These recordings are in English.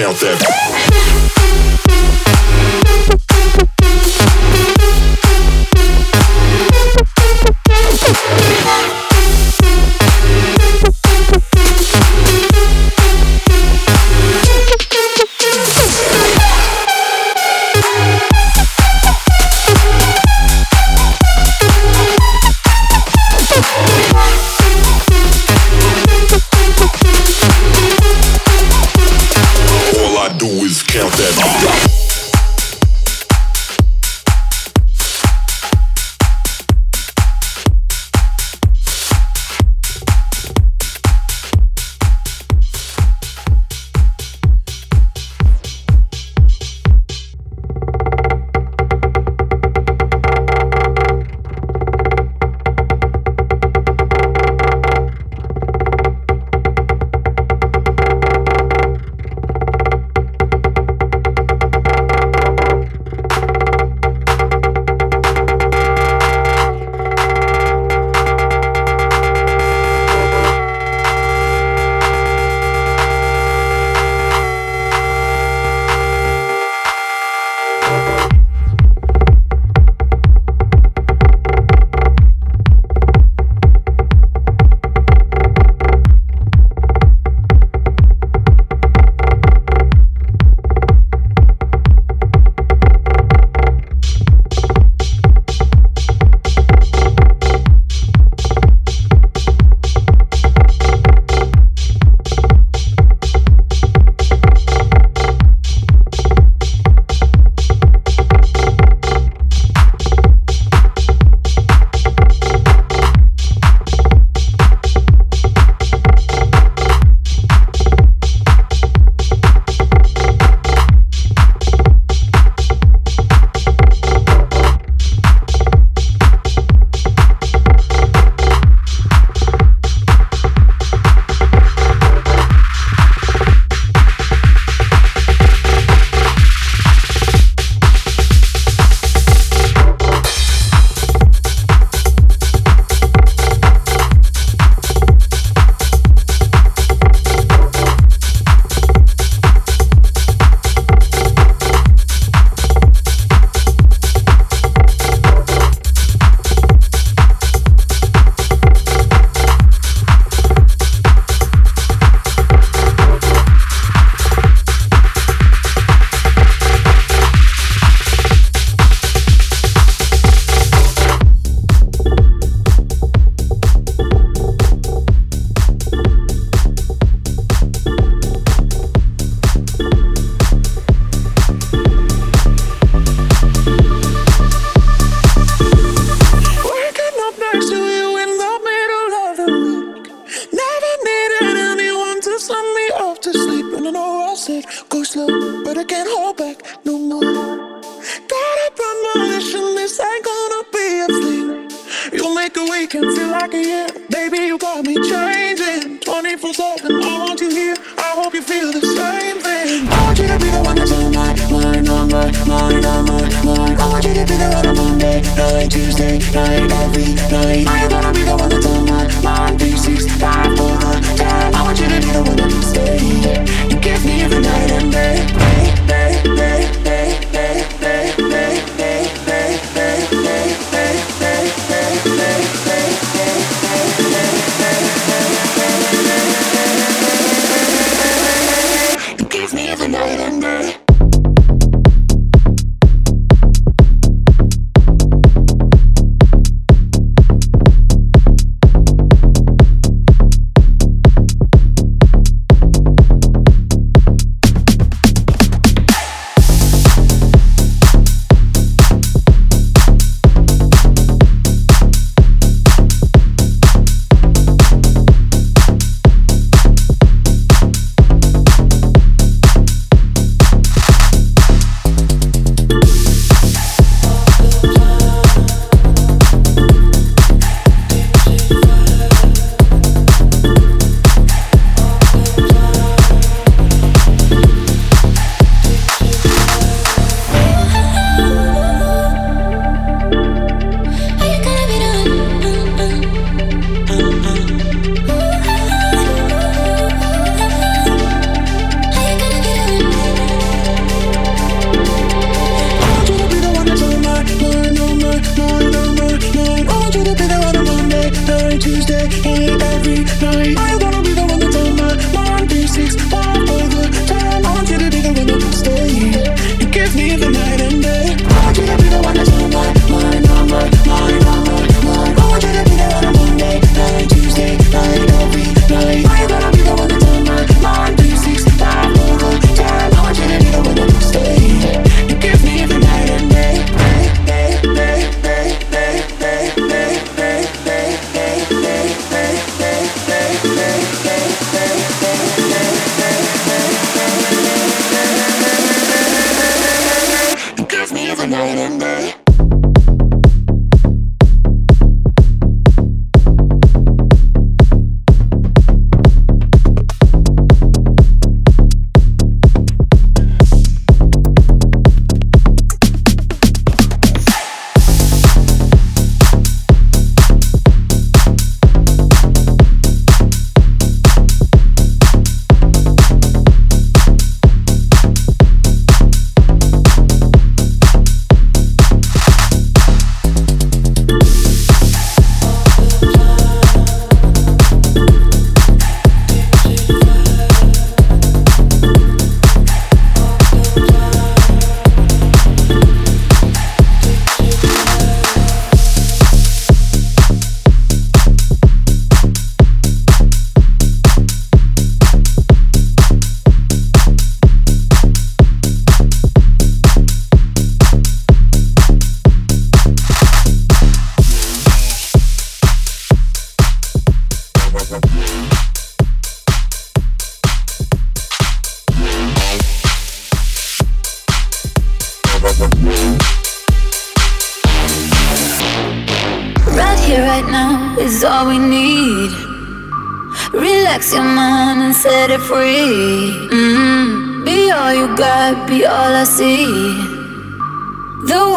count that. Night, every night.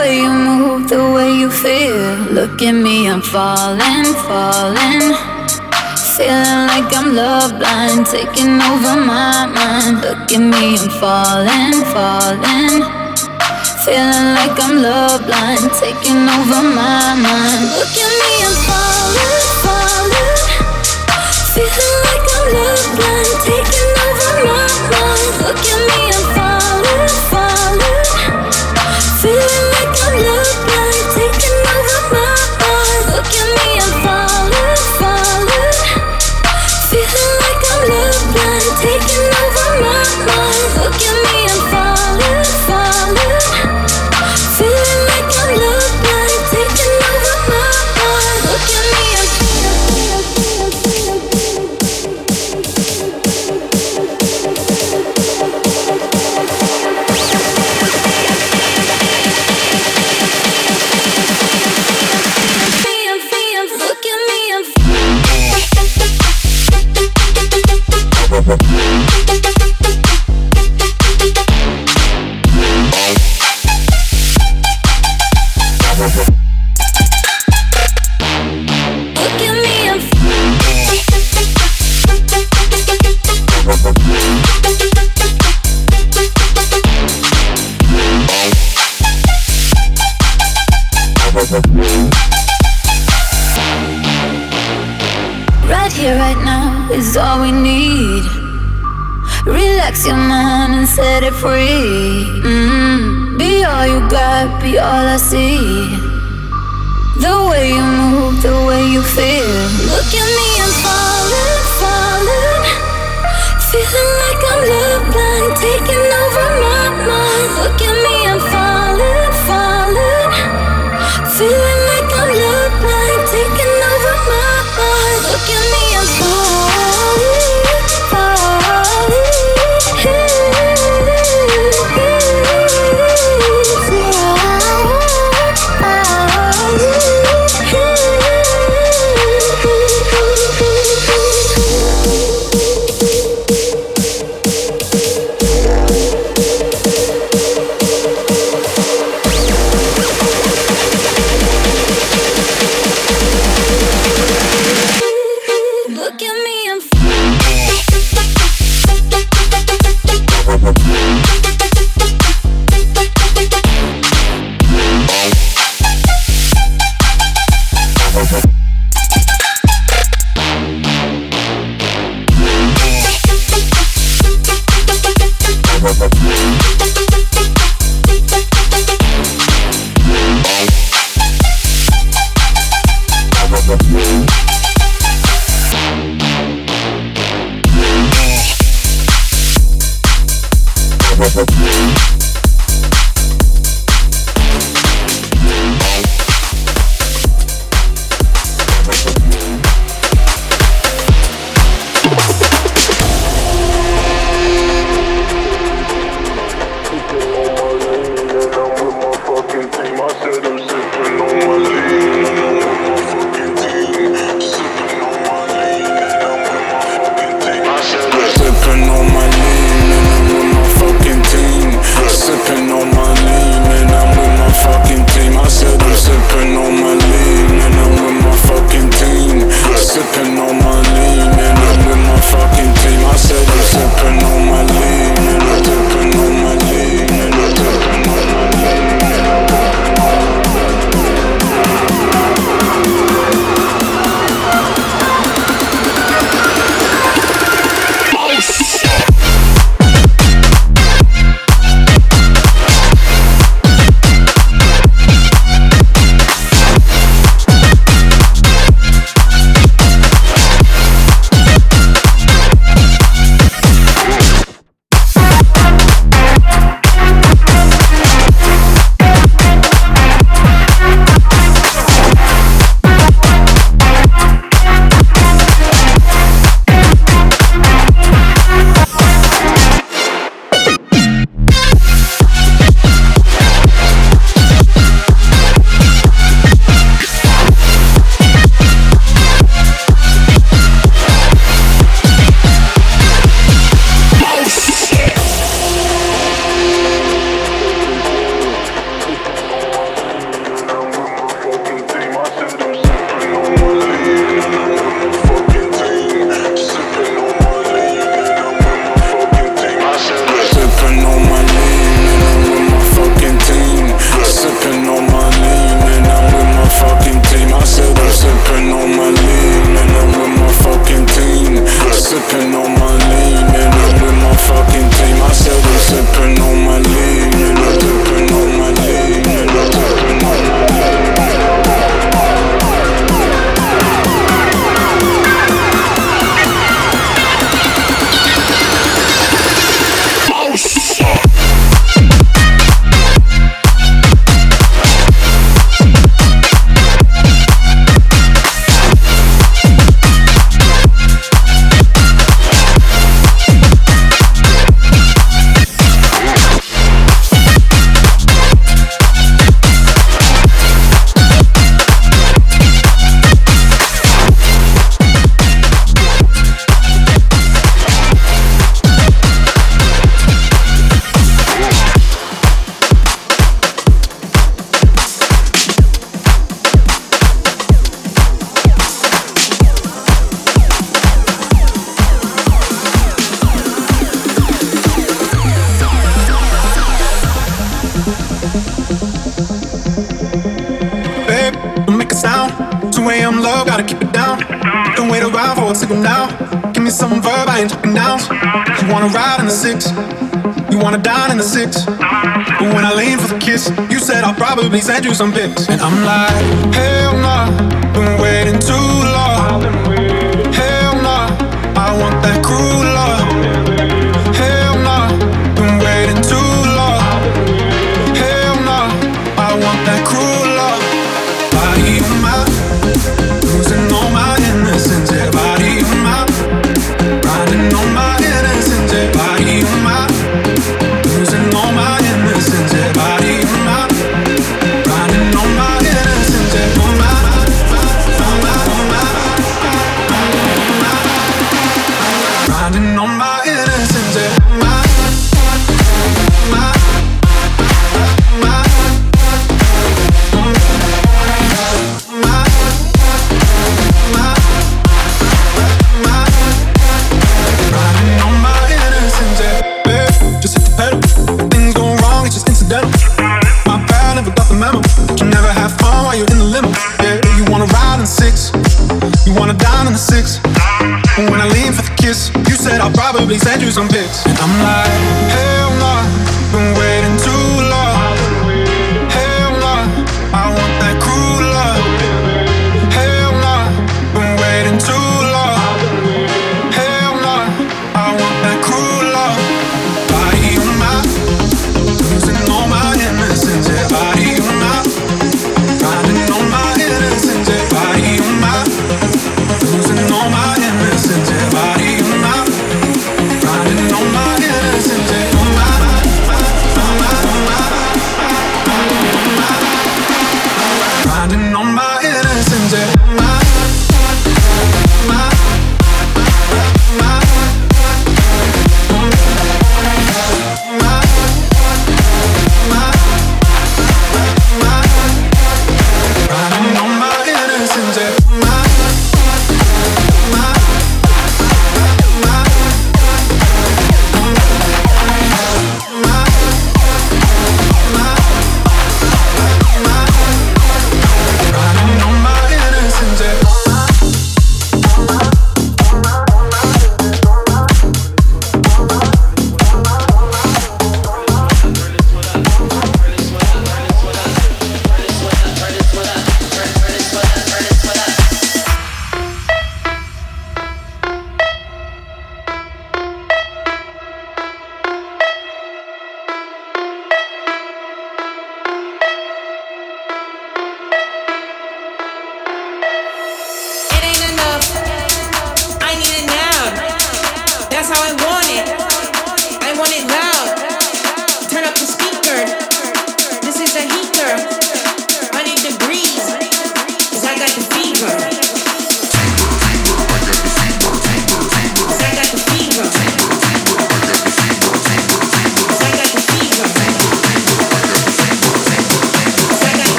Way you move, the way you feel. Look at me, I'm falling, falling. Feeling like I'm love blind, taking over my mind. Look at me, I'm falling, falling. Feeling like I'm love blind, taking over my mind. Look at me, I'm falling, falling. Feeling like I'm love blind, taking over my mind. Look at me, Yeah. Set free. mm Be all you got, be all I see. The way you move, the way you feel. Look at me, I'm falling,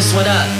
Judas, what up?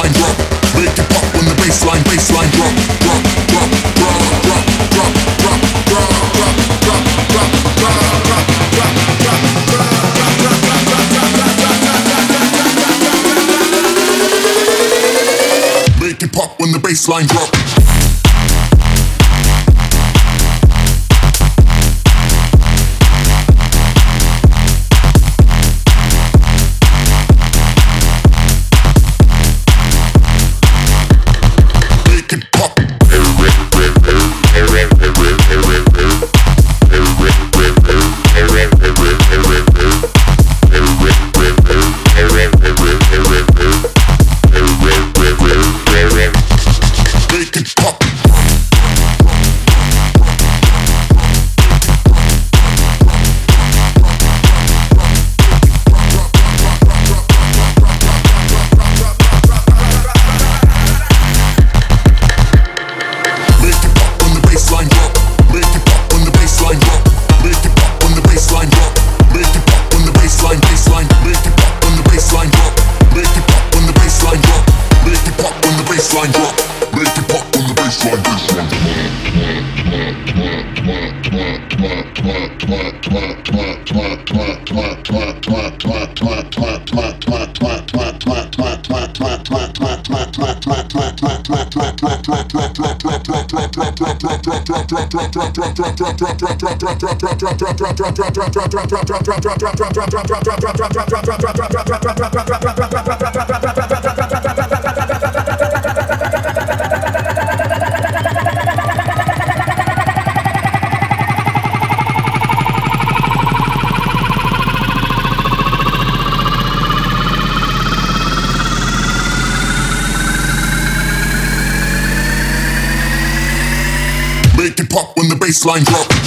baseline drop. Make it pop when the baseline, baseline drop, drop, drop, drop, drop, drop, drop, drop, drop, drop, drop, drop, drop, drop, drop, drop, drop. Make it pop when the baseline drop. baseline drop.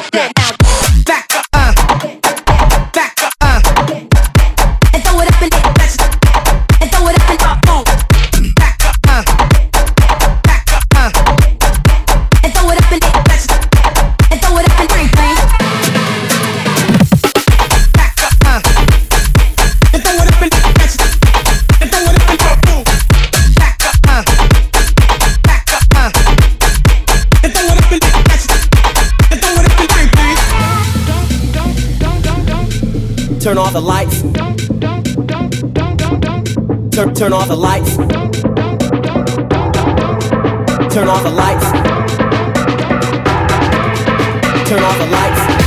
like that. Turn off the lights. Turn, turn off the lights. Turn off the lights. Turn off the lights.